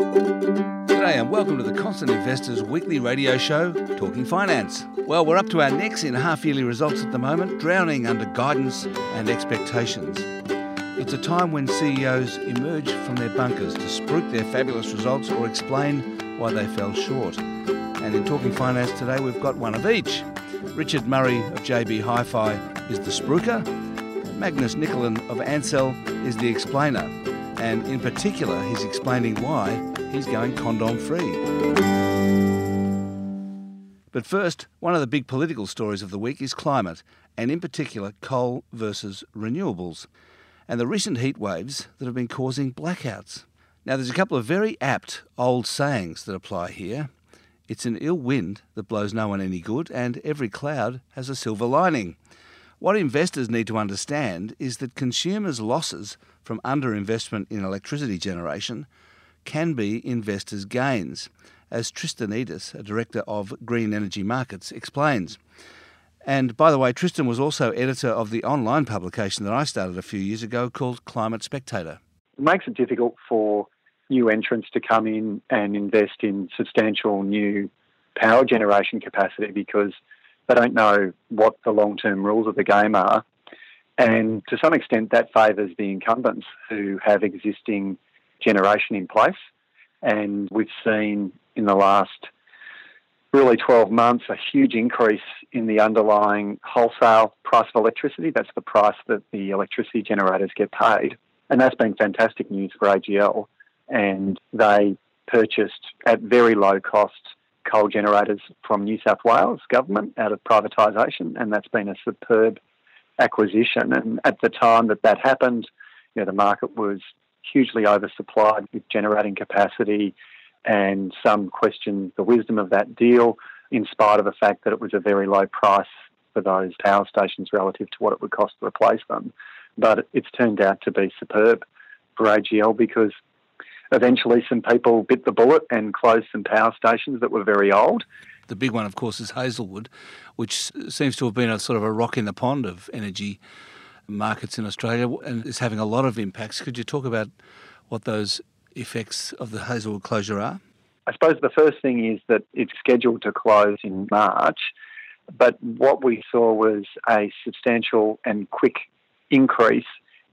G'day and welcome to the Constant Investors weekly radio show, Talking Finance. Well, we're up to our necks in half yearly results at the moment, drowning under guidance and expectations. It's a time when CEOs emerge from their bunkers to spruik their fabulous results or explain why they fell short. And in Talking Finance today, we've got one of each. Richard Murray of JB Hi Fi is the spruiker, Magnus Nicolin of Ansell is the explainer, and in particular, he's explaining why he's going condom free. But first, one of the big political stories of the week is climate, and in particular, coal versus renewables, and the recent heat waves that have been causing blackouts. Now, there's a couple of very apt old sayings that apply here. It's an ill wind that blows no one any good, and every cloud has a silver lining. What investors need to understand is that consumers' losses from underinvestment in electricity generation can be investors' gains, as Tristan Edis, a director of Green Energy Markets, explains. And by the way, Tristan was also editor of the online publication that I started a few years ago called Climate Spectator. It makes it difficult for new entrants to come in and invest in substantial new power generation capacity because they don't know what the long term rules of the game are. And to some extent, that favours the incumbents who have existing generation in place. And we've seen in the last really 12 months a huge increase in the underlying wholesale price of electricity. That's the price that the electricity generators get paid. And that's been fantastic news for AGL. And they purchased at very low cost coal generators from New South Wales government out of privatisation, and that's been a superb acquisition. And at the time that that happened, you know, the market was hugely oversupplied with generating capacity, and some questioned the wisdom of that deal, in spite of the fact that it was a very low price for those power stations relative to what it would cost to replace them. But it's turned out to be superb for AGL because eventually some people bit the bullet and closed some power stations that were very old. The big one, of course, is Hazelwood, which seems to have been a sort of a rock in the pond of energy markets in Australia and is having a lot of impacts. Could you talk about what those effects of the Hazelwood closure are? I suppose the first thing is that it's scheduled to close in March, but what we saw was a substantial and quick increase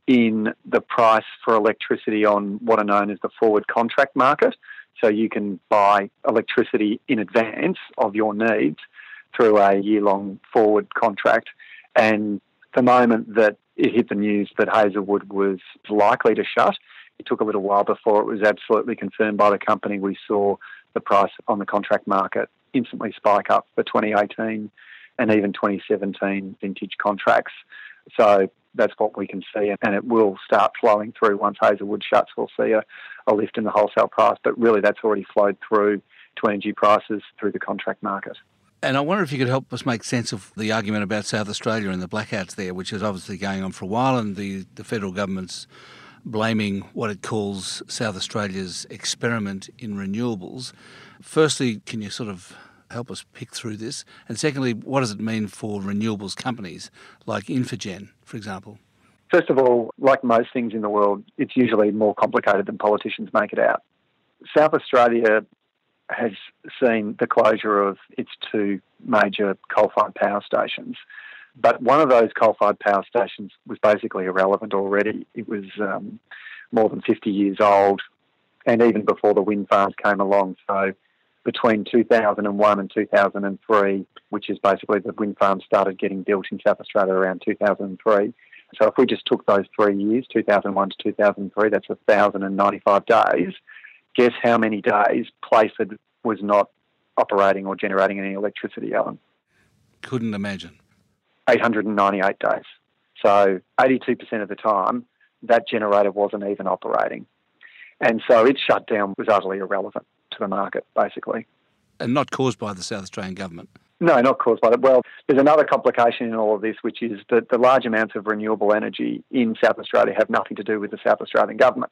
in the price for electricity on what are known as the forward contract market. So you can buy electricity in advance of your needs through a year long forward contract. And the moment that it hit the news that Hazelwood was likely to shut, it took a little while before it was absolutely confirmed by the company. We saw the price on the contract market instantly spike up for 2018 and even 2017 vintage contracts. So that's what we can see, and it will start flowing through once Hazelwood shuts. We'll see a, a lift in the wholesale price, but really that's already flowed through to energy prices through the contract market. And I wonder if you could help us make sense of the argument about South Australia and the blackouts there, which is obviously going on for a while, and the, the federal government's blaming what it calls South Australia's experiment in renewables. Firstly, can you sort of help us pick through this? And secondly, what does it mean for renewables companies like Infigen, for example? First of all, like most things in the world, it's usually more complicated than politicians make it out. South Australia has seen the closure of its two major coal fired power stations. But one of those coal fired power stations was basically irrelevant already. It was um, more than 50 years old, and even before the wind farms came along. So between 2001 and 2003, which is basically the wind farms started getting built in South Australia around 2003. So if we just took those three years, 2001 to 2003, that's 1,095 days. Guess how many days Playford was not operating or generating any electricity, Alan? Couldn't imagine. 898 days. So 82% of the time, that generator wasn't even operating. And so its shutdown was utterly irrelevant to the market, basically. And not caused by the South Australian government? No, not caused by that. Well, there's another complication in all of this, which is that the large amounts of renewable energy in South Australia have nothing to do with the South Australian government.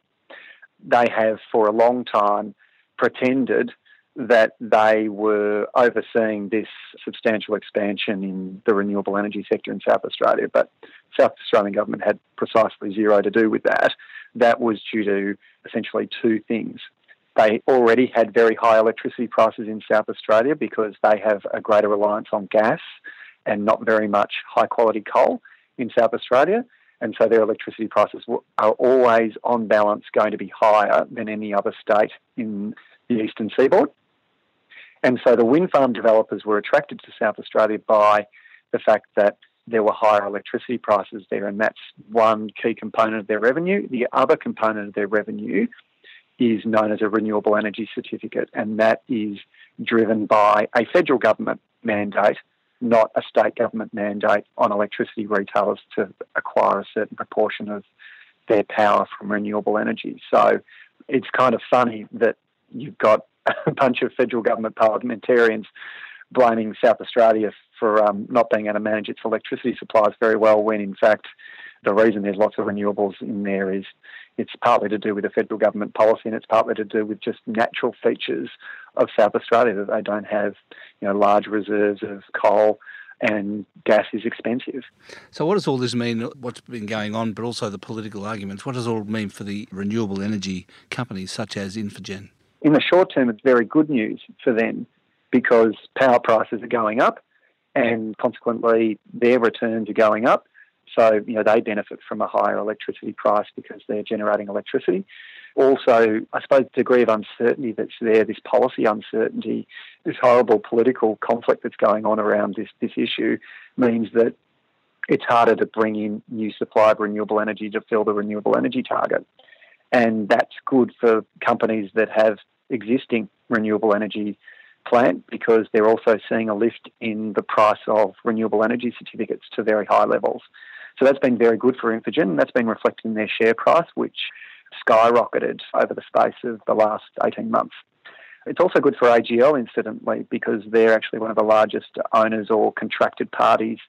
They have, for a long time, pretended that they were overseeing this substantial expansion in the renewable energy sector in South Australia, but South Australian government had precisely zero to do with that. That was due to essentially two things. They already had very high electricity prices in South Australia because they have a greater reliance on gas and not very much high quality coal in South Australia. And so their electricity prices are always on balance going to be higher than any other state in the eastern seaboard. And so the wind farm developers were attracted to South Australia by the fact that there were higher electricity prices there, and that's one key component of their revenue. The other component of their revenue is known as a renewable energy certificate, and that is driven by a federal government mandate, not a state government mandate on electricity retailers to acquire a certain proportion of their power from renewable energy. So it's kind of funny that you've got a bunch of federal government parliamentarians blaming South Australia for um, not being able to manage its electricity supplies very well, when in fact the reason there's lots of renewables in there is it's partly to do with the federal government policy and it's partly to do with just natural features of South Australia that they don't have, you know, large reserves of coal and gas is expensive. So, what does all this mean? What's been going on, but also the political arguments? What does all mean for the renewable energy companies such as Infigen? In the short term, it's very good news for them because power prices are going up and consequently their returns are going up. So, you know, they benefit from a higher electricity price because they're generating electricity. Also, I suppose the degree of uncertainty that's there, this policy uncertainty, this horrible political conflict that's going on around this, this issue means that it's harder to bring in new supply of renewable energy to fill the renewable energy target. And that's good for companies that have existing renewable energy plant because they're also seeing a lift in the price of renewable energy certificates to very high levels. So that's been very good for Infigen. That's been reflected in their share price, which skyrocketed over the space of the last 18 months. It's also good for AGL, incidentally, because they're actually one of the largest owners or contracted parties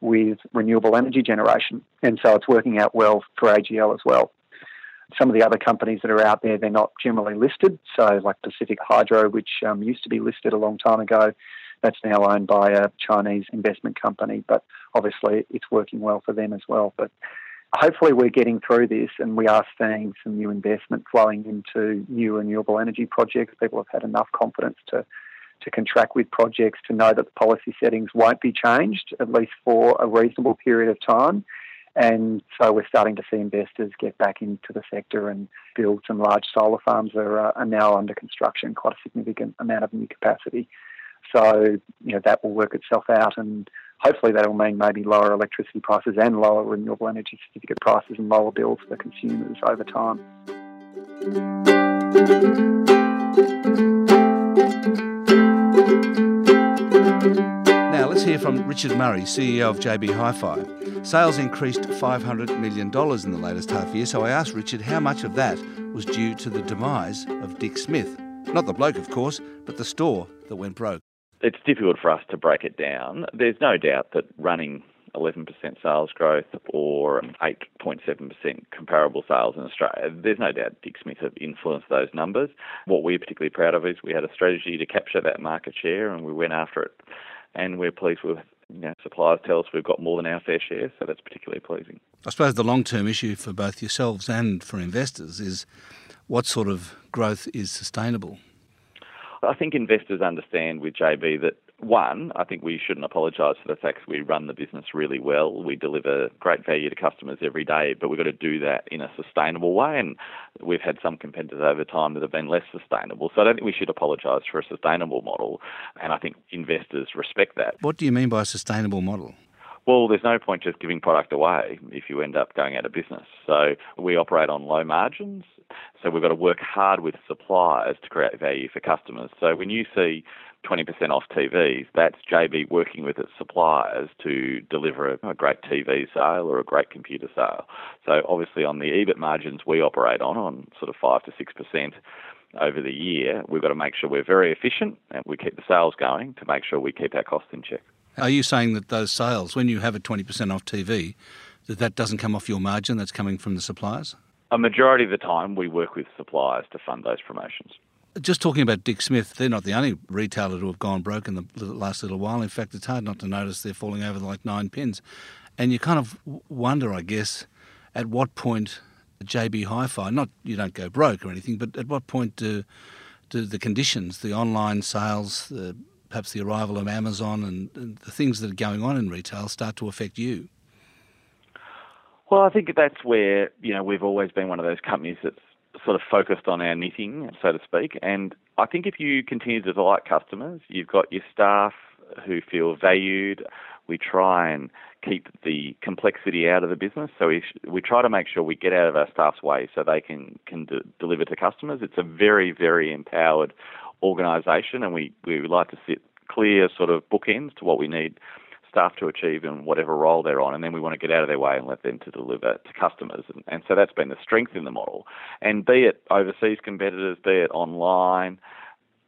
with renewable energy generation. And so it's working out well for AGL as well. Some of the other companies that are out there, they're not generally listed. So, like Pacific Hydro, which um, used to be listed a long time ago, that's now owned by a Chinese investment company. But obviously, it's working well for them as well. But hopefully, we're getting through this and we are seeing some new investment flowing into new renewable energy projects. People have had enough confidence to to contract with projects to know that the policy settings won't be changed, at least for a reasonable period of time. And so we're starting to see investors get back into the sector and build some large solar farms that are, are now under construction, quite a significant amount of new capacity. So, you know, that will work itself out and hopefully that will mean maybe lower electricity prices and lower renewable energy certificate prices and lower bills for consumers over time. Now let's hear from Richard Murray, CEO of JB Hi-Fi. Sales increased $500 million in the latest half year, so I asked Richard how much of that was due to the demise of Dick Smith. Not the bloke, of course, but the store that went broke. It's difficult for us to break it down. There's no doubt that running 11% sales growth or 8.7% comparable sales in Australia. There's no doubt Dick Smith have influenced those numbers. What we're particularly proud of is we had a strategy to capture that market share and we went after it. And we're pleased with you know, suppliers tell us we've got more than our fair share, so that's particularly pleasing. I suppose the long term issue for both yourselves and for investors is what sort of growth is sustainable? I think investors understand with JB that one, I think we shouldn't apologise for the fact we run the business really well. We deliver great value to customers every day, but we've got to do that in a sustainable way. And we've had some competitors over time that have been less sustainable. So I don't think we should apologise for a sustainable model. And I think investors respect that. What do you mean by a sustainable model? Well, there's no point just giving product away if you end up going out of business. So we operate on low margins. So we've got to work hard with suppliers to create value for customers. So when you see 20% off TVs, that's JB working with its suppliers to deliver a, great TV sale or a great computer sale. So obviously on the EBIT margins we operate on, on sort of 5 to 6% over the year, we've got to make sure we're very efficient and we keep the sales going to make sure we keep our costs in check. Are you saying that those sales, when you have a 20% off TV, that that doesn't come off your margin, that's coming from the suppliers? A majority of the time we work with suppliers to fund those promotions. Just talking about Dick Smith, they're not the only retailer to have gone broke in the last little while. In fact, it's hard not to notice they're falling over like nine pins. And you kind of wonder, I guess, at what point JB Hi-Fi? Not you don't go broke or anything, but at what point do do the conditions, the online sales, the, perhaps the arrival of Amazon, and, and the things that are going on in retail start to affect you? Well, I think that's where you know we've always been one of those companies that's sort of focused on our knitting, so to speak. And I think if you continue to delight customers, you've got your staff who feel valued. We try and keep the complexity out of the business. So we, we try to make sure we get out of our staff's way so they can, can de- deliver to customers. It's a very, very empowered organisation, and we, we like to set clear sort of bookends to what we need staff to achieve in whatever role they're on, and then we want to get out of their way and let them to deliver to customers. And, and so that's been the strength in the model. And be it overseas competitors, be it online,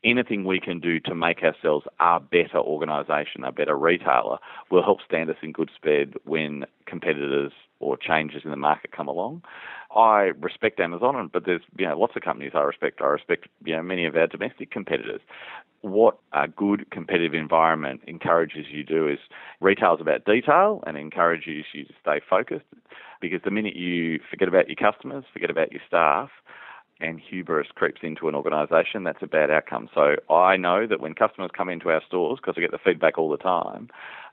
anything we can do to make ourselves a better organisation, a better retailer, will help stand us in good stead when competitors or changes in the market come along. I respect Amazon, but there's you know lots of companies I respect. I respect you know many of our domestic competitors. What a good competitive environment encourages you to do is retail is about detail and encourages you to stay focused. Because the minute you forget about your customers, forget about your staff, and hubris creeps into an organisation, that's a bad outcome. So I know that when customers come into our stores, because I get the feedback all the time,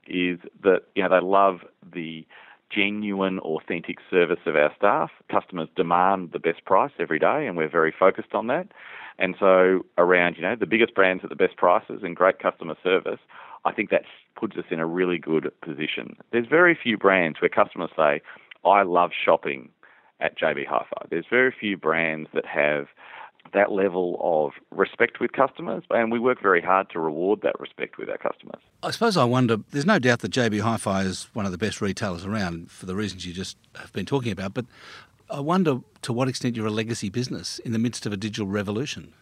is that you know they love the genuine, authentic service of our staff. Customers demand the best price every day, and we're very focused on that. And so around you know the biggest brands at the best prices and great customer service, I think that puts us in a really good position. There's very few brands where customers say, "I love shopping at JB Hi-Fi. There's very few brands that have that level of respect with customers, and we work very hard to reward that respect with our customers. I suppose I wonder, there's no doubt that JB Hi-Fi is one of the best retailers around for the reasons you just have been talking about, but I wonder to what extent you're a legacy business in the midst of a digital revolution.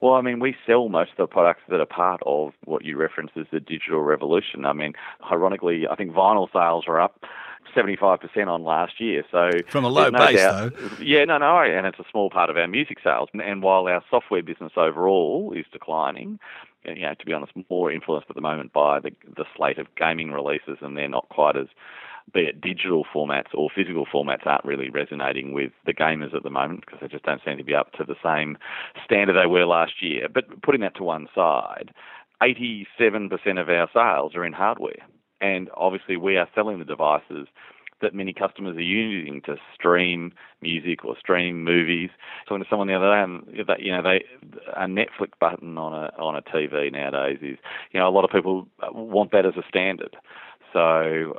Well, I mean, we sell most of the products that are part of what you reference as the digital revolution. I mean, ironically, I think vinyl sales are up 75% on last year. So from a low no base, doubt, though. Yeah, no, no, and it's a small part of our music sales. And while our software business overall is declining, you know, to be honest, more influenced at the moment by the the slate of gaming releases, and they're not quite as be it digital formats or physical formats aren't really resonating with the gamers at the moment because they just don't seem to be up to the same standard they were last year. But putting that to one side, 87% of our sales are in hardware. And obviously, we are selling the devices that many customers are using to stream music or stream movies. Talking to someone the other day, um, and you know, they a Netflix button on a on a TV nowadays is you know a lot of people uh, want that as a standard. So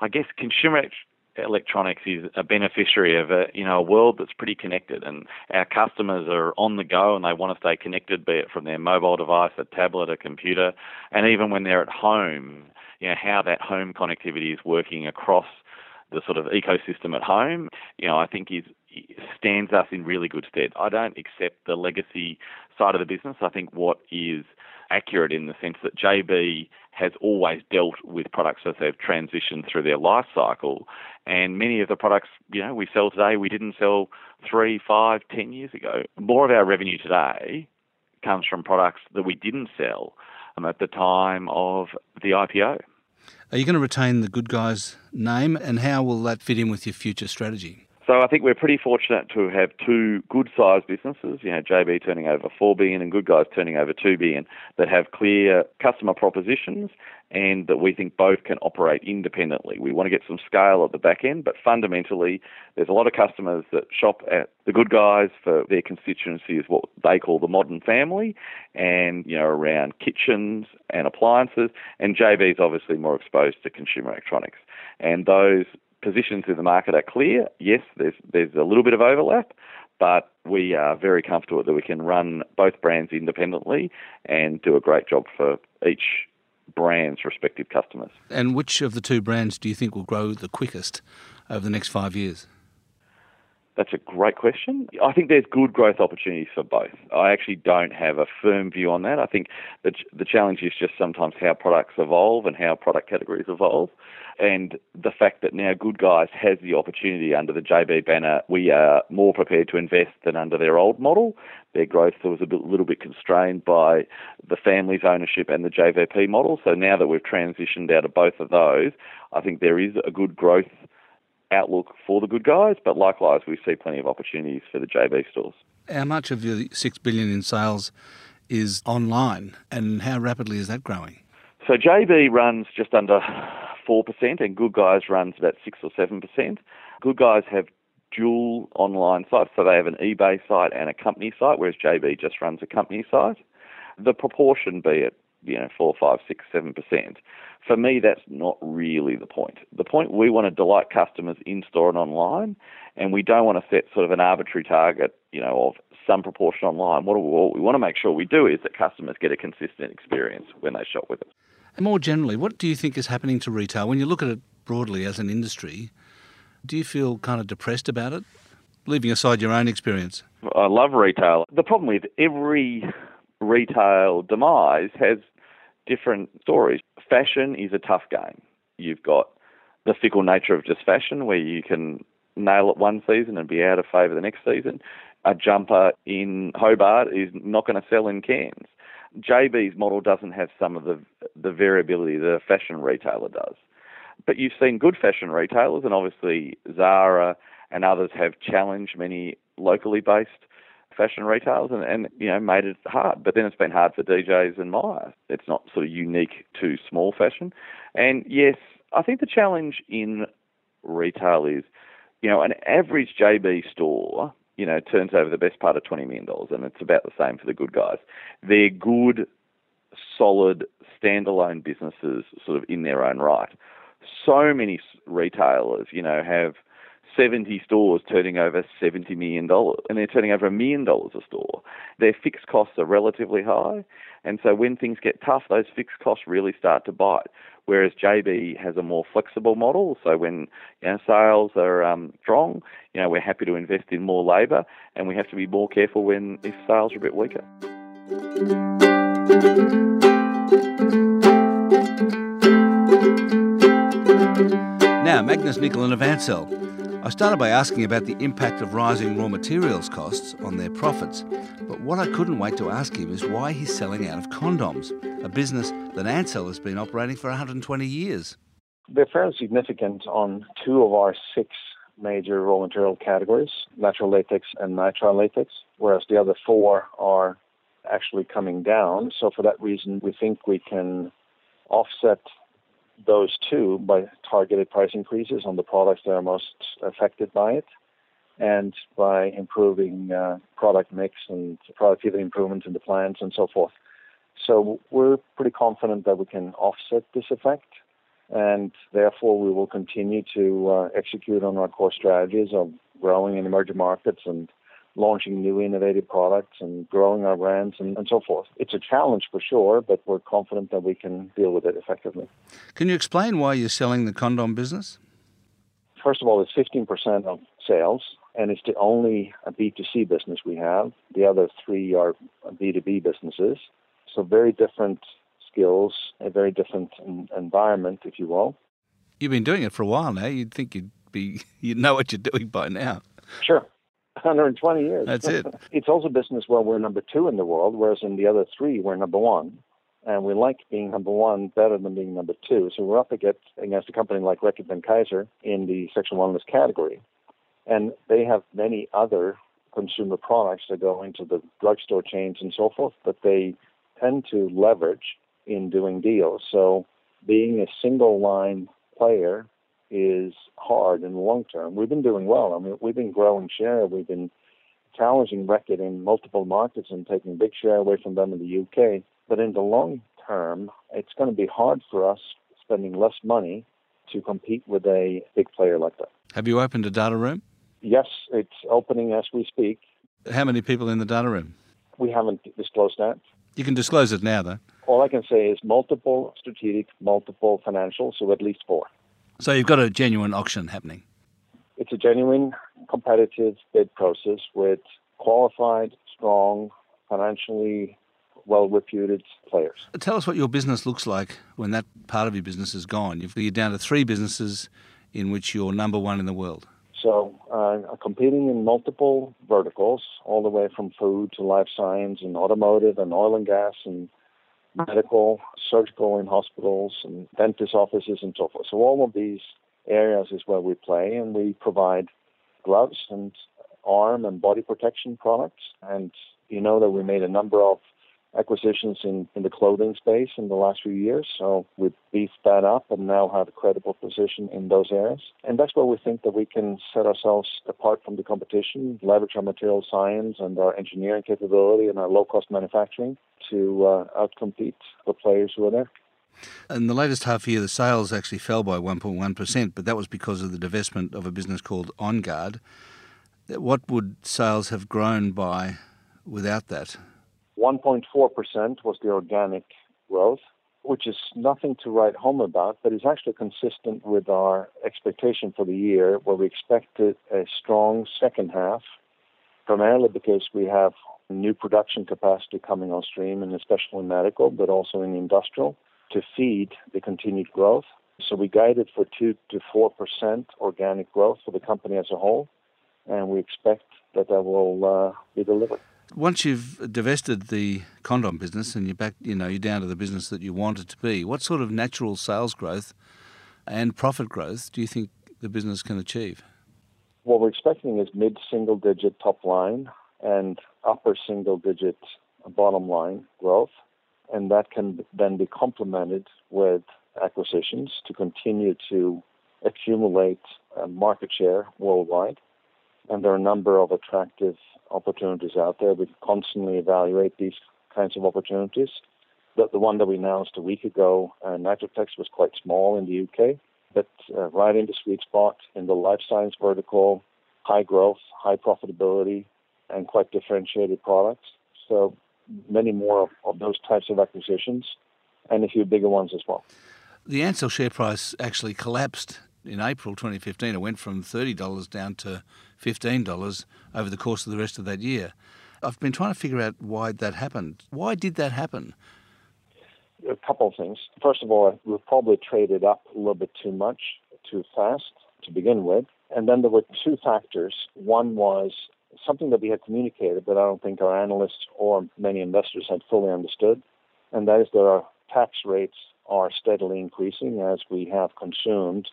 I guess consumer electronics is a beneficiary of a you know a world that's pretty connected, and our customers are on the go and they want to stay connected, be it from their mobile device, a tablet, a computer, and even when they're at home, you know how that home connectivity is working across the sort of ecosystem at home, you know, I think is stands us in really good stead. I don't accept the legacy side of the business. I think what is accurate in the sense that JB has always dealt with products as they've transitioned through their life cycle. And many of the products, you know, we sell today, we didn't sell three, five, ten years ago. More of our revenue today comes from products that we didn't sell Um, at the time of the IPO. Are you going to retain the Good Guys name, and how will that fit in with your future strategy? So I think we're pretty fortunate to have two good-sized businesses, you know, JB turning over four billion and Good Guys turning over two billion, that have clear customer propositions and that we think both can operate independently. We want to get some scale at the back end, but fundamentally, there's a lot of customers that shop at the Good Guys for their constituency is what they call the modern family, and you know around kitchens and appliances. And JB is obviously more exposed to consumer electronics, and those positions in the market are clear. Yes, there's there's a little bit of overlap, but we are very comfortable that we can run both brands independently and do a great job for each brand's respective customers. And which of the two brands do you think will grow the quickest over the next five years? That's a great question. I think there's good growth opportunities for both. I actually don't have a firm view on that. I think the, the challenge is just sometimes how products evolve and how product categories evolve. And the fact that now Good Guys has the opportunity under the JB banner, we are more prepared to invest than under their old model. Their growth was a bit, little bit constrained by the family's ownership and the JVP model. So now that we've transitioned out of both of those, I think there is a good growth outlook for the good guys, but likewise, we see plenty of opportunities for the JB stores. How much of your six billion in sales is online, and how rapidly is that growing? So JB runs just under four percent, and Good Guys runs about six or seven percent. Good Guys have dual online sites, so they have an eBay site and a company site, whereas JB just runs a company site. The proportion, be it you know four, five, six, seven percent, for me that's not really the point. The point we want to delight customers in store and online, and we don't want to set sort of an arbitrary target, you know, of some proportion online. What, we want to make sure we do is that customers get a consistent experience when they shop with us. And more generally, what do you think is happening to retail when you look at it broadly as an industry? Do you feel kind of depressed about it, leaving aside your own experience? I love retail. The problem with every retail demise has different stories. Fashion is a tough game. You've got the fickle nature of just fashion, where you can nail it one season and be out of favour the next season. A jumper in Hobart is not going to sell in Cairns. JB's model doesn't have some of the the variability that a fashion retailer does. But you've seen good fashion retailers, and obviously Zara and others have challenged many locally based fashion retailers and, and you know made it hard. But then it's been hard for DJs and Myer. It's not sort of unique to small fashion. And yes, I think the challenge in retail is, you know, an average JB store, you know, turns over the best part of twenty million dollars, and it's about the same for the good guys. They're good, solid, standalone businesses, sort of in their own right so many retailers, you know, have 70 stores turning over $70 million and they're turning over a million dollars a store. Their fixed costs are relatively high. And so when things get tough, those fixed costs really start to bite. Whereas JB has a more flexible model. So when you know, sales are um, strong, you know, we're happy to invest in more labour and we have to be more careful when if sales are a bit weaker. Now, Magnus Nicolin of Ansell. I started by asking about the impact of rising raw materials costs on their profits. But what I couldn't wait to ask him is why he's selling out of condoms, a business that Ansell has been operating for 120 years. They're fairly significant on two of our six major raw material categories, natural latex and nitrile latex, whereas the other four are actually coming down. So for that reason, we think we can offset those two by targeted price increases on the products that are most affected by it and by improving uh, product mix and productivity improvements in the plants and so forth. So we're pretty confident that we can offset this effect, and therefore we will continue to uh, execute on our core strategies of growing in emerging markets and launching new innovative products and growing our brands and, and so forth. It's a challenge for sure, but we're confident that we can deal with it effectively. Can you explain why you're selling the condom business? First of all, it's 15% of sales, and it's the only uh, B2C business we have. The other three are B2B businesses. So, very different skills, a very different environment, if you will. You've been doing it for a while now. You'd think you'd be, you'd know what you're doing by now. Sure. 120 years. That's it. it's also business where we're number two in the world, whereas in the other three, we're number one. And we like being number one better than being number two. So we're up against, against a company like Reckitt Benckiser in the sexual wellness category. And they have many other consumer products that go into the drugstore chains and so forth that they tend to leverage in doing deals. So being a single line player is hard in the long term. We've been doing well. I mean, we've been growing share. We've been challenging Reckitt in multiple markets and taking big share away from them in the UK. But in the long term, it's going to be hard for us spending less money to compete with a big player like that. Have you opened a data room? Yes, it's opening as we speak. How many people in the data room? We haven't disclosed that. You can disclose it now, though. All I can say is multiple strategic, multiple financial, so at least four. So you've got a genuine auction happening. It's a genuine competitive bid process with qualified, strong, financially well reputed players. Tell us what your business looks like when that part of your business is gone. You're down to three businesses in which you're number one in the world. So, uh, competing in multiple verticals, all the way from food to life science and automotive and oil and gas and medical, surgical in hospitals and dentist offices and so forth. So all of these areas is where we play, and we provide gloves and arm and body protection products. And you know that we made a number of acquisitions in, in the clothing space in the last few years. So we've beefed that up and now have a credible position in those areas. And that's where we think that we can set ourselves apart from the competition, leverage our material science and our engineering capability and our low cost manufacturing to uh, outcompete the players who are there. In the latest half year, the sales actually fell by 1.1%, but that was because of the divestment of a business called OnGuard. What would sales have grown by without that? 1.4% was the organic growth, which is nothing to write home about, but is actually consistent with our expectation for the year, where we expected a strong second half, primarily because we have new production capacity coming on stream, and especially in medical, but also in industrial, to feed the continued growth. So we guided for 2 to 4% organic growth for the company as a whole, and we expect that that will uh, be delivered once you've divested the condom business and you're back, you know, you're down to the business that you wanted to be, what sort of natural sales growth and profit growth do you think the business can achieve? What we're expecting is mid single digit top line and upper single digit bottom line growth. And that can then be complemented with acquisitions to continue to accumulate uh, market share worldwide. And there are a number of attractive opportunities out there. We constantly evaluate these kinds of opportunities. The, the one that we announced a week ago, uh, Nitritex, was quite small in the UK, but uh, right in the sweet spot in the life science vertical, high growth, high profitability, and quite differentiated products. So many more of, of those types of acquisitions, and a few bigger ones as well. The Ansell share price actually collapsed in April 2015. It went from $30 down to $15 over the course of the rest of that year. I've been trying to figure out why that happened. Why did that happen? A couple of things. First of all, we probably traded up a little bit too much, too fast to begin with. And then there were two factors. One was something that we had communicated, but I don't think our analysts or many investors had fully understood, and that is that our tax rates are steadily increasing as we have consumed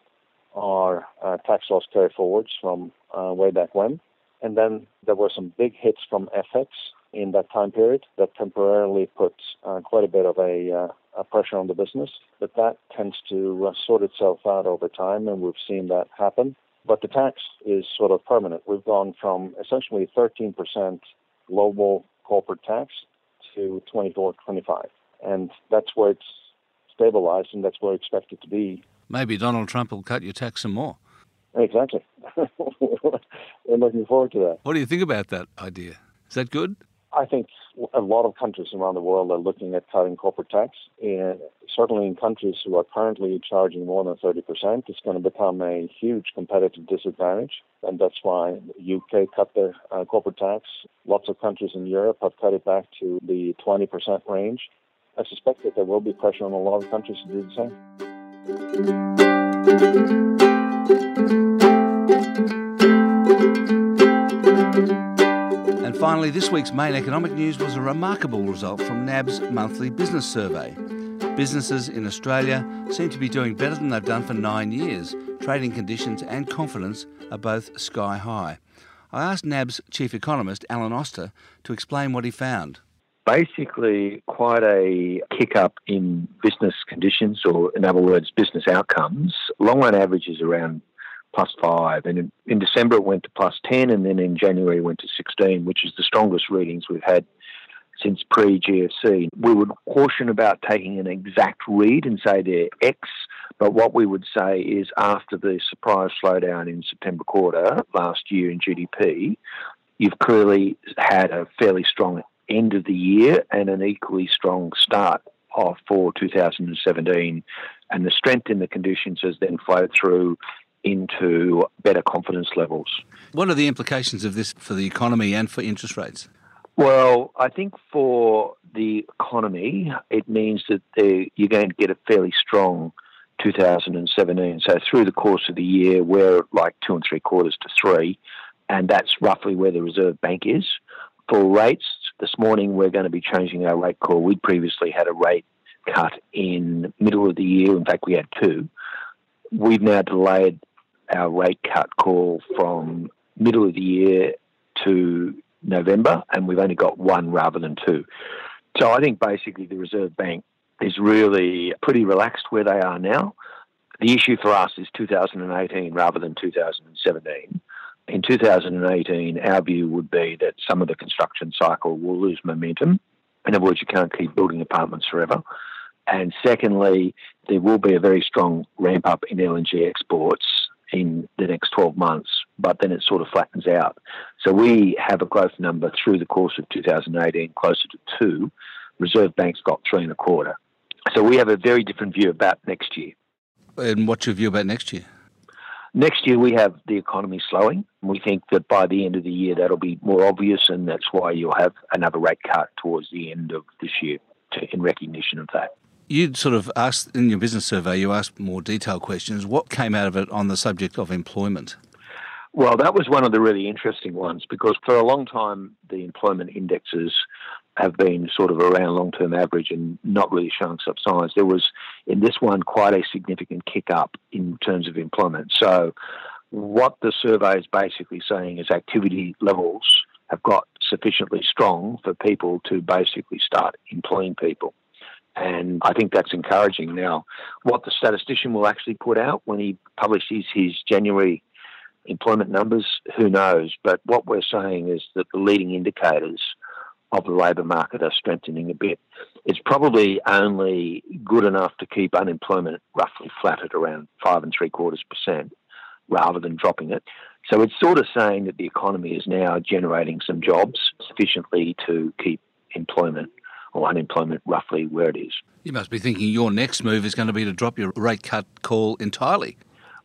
our uh, tax loss carry forwards from uh, way back when. And then there were some big hits from FX in that time period that temporarily put uh, quite a bit of a, uh, a, pressure on the business. But that tends to uh, sort itself out over time, and we've seen that happen. But the tax is sort of permanent. We've gone from essentially 13% global corporate tax to 24, 25. And that's where it's stabilized, and that's where we expect it to be maybe Donald Trump will cut your tax some more. Exactly. We're looking forward to that. What do you think about that idea? Is that good? I think a lot of countries around the world are looking at cutting corporate tax. And certainly in countries who are currently charging more than 30%, it's going to become a huge competitive disadvantage. And that's why the UK cut their uh, corporate tax. Lots of countries in Europe have cut it back to the 20% range. I suspect that there will be pressure on a lot of countries to do the same. And finally, this week's main economic news was a remarkable result from NAB's monthly business survey. Businesses in Australia seem to be doing better than they've done for nine years. Trading conditions and confidence are both sky high. I asked NAB's chief economist, Alan Oster, to explain what he found basically quite a kick up in business conditions, or in other words, business outcomes. Long run average is around plus five, and in, in, December it went to plus 10, and then in January it went to 16, which is the strongest readings we've had since pre GFC. We would caution about taking an exact read and say they're X, but what we would say is after the surprise slowdown in September quarter last year in GDP, you've clearly had a fairly strong end of the year and an equally strong start of for 2017. And the strength in the conditions has then flowed through into better confidence levels. What are the implications of this for the economy and for interest rates? Well, I think for the economy, it means that you're going to get a fairly strong 2017. So through the course of the year, we're like two and three quarters to three, and that's roughly where the Reserve Bank is. For rates, this morning we're going to be changing our rate call. We'd previously had a rate cut in middle of the year. In fact, we had two. we've now delayed our rate cut call from middle of the year to November, and we've only got one rather than two. So I think basically the Reserve Bank is really pretty relaxed where they are now. The issue for us is 2018 rather than 2017. In 2018, our view would be that some of the construction cycle will lose momentum. In other words, you can't keep building apartments forever. And secondly, there will be a very strong ramp up in LNG exports in the next 12 months, but then it sort of flattens out. So we have a growth number through the course of 2018 closer to two. Reserve Bank's got three and a quarter. So we have a very different view about next year. And what's your view about next year? Next year, we have the economy slowing. We think that by the end of the year, that'll be more obvious, and that's why you'll have another rate cut towards the end of this year to, in recognition of that. You sort of asked in your business survey, you asked more detailed questions. What came out of it on the subject of employment? Well, that was one of the really interesting ones because for a long time, the employment indexes have been sort of around long term average and not really showing signs. There was, in this one, quite a significant kick up in terms of employment. So, what the survey is basically saying is activity levels have got sufficiently strong for people to basically start employing people. And I think that's encouraging. Now, what the statistician will actually put out when he publishes his January employment numbers, who knows? But what we're saying is that the leading indicators of the labour market are strengthening a bit. It's probably only good enough to keep unemployment roughly flat at around five and three quarters percent rather than dropping it. So it's sort of saying that the economy is now generating some jobs sufficiently to keep employment or unemployment roughly where it is. You must be thinking your next move is going to be to drop your rate cut call entirely.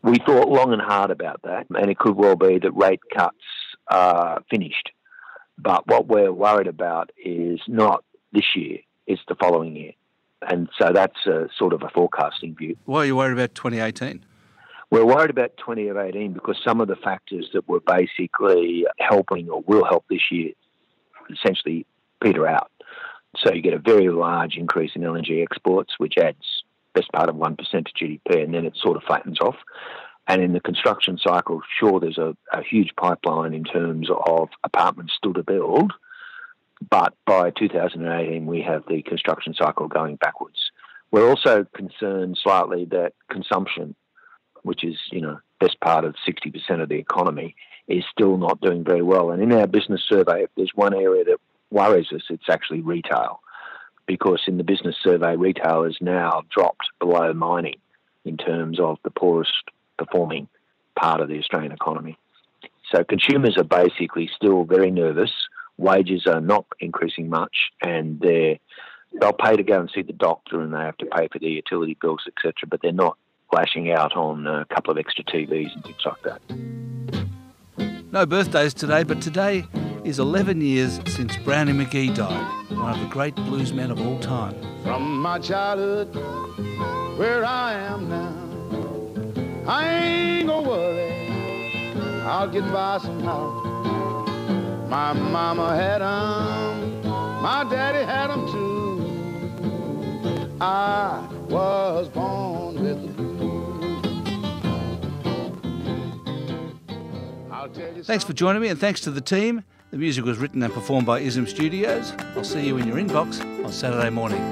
We thought long and hard about that, and it could well be that rate cuts are finished but what we're worried about is not this year, it's the following year. And so that's a sort of a forecasting view. Why are you worried about 2018? We're worried about 2018 because some of the factors that were basically helping or will help this year essentially peter out. So you get a very large increase in LNG exports, which adds best part of 1% to GDP, and then it sort of flattens off. And in the construction cycle, sure, there's a, a huge pipeline in terms of apartments still to build. But by 2018, we have the construction cycle going backwards. We're also concerned slightly that consumption, which is, you know, best part of 60% of the economy, is still not doing very well. And in our business survey, if there's one area that worries us, it's actually retail. Because in the business survey, retail has now dropped below mining in terms of the poorest performing part of the Australian economy. So consumers are basically still very nervous. Wages are not increasing much, and they they'll pay to go and see the doctor, and they have to pay for their utility bills, etc. But they're not lashing out on a couple of extra TVs and things like that. No birthdays today, but today is 11 years since Brownie McGhee died, one of the great bluesmen of all time. From my childhood, where I am now. I ain't gonna worry, I'll get by somehow. My mama had 'em, my daddy had 'em too. I was born with the blues. Thanks for joining me and thanks to the team. The music was written and performed by Ism Studios. I'll see you in your inbox on Saturday morning.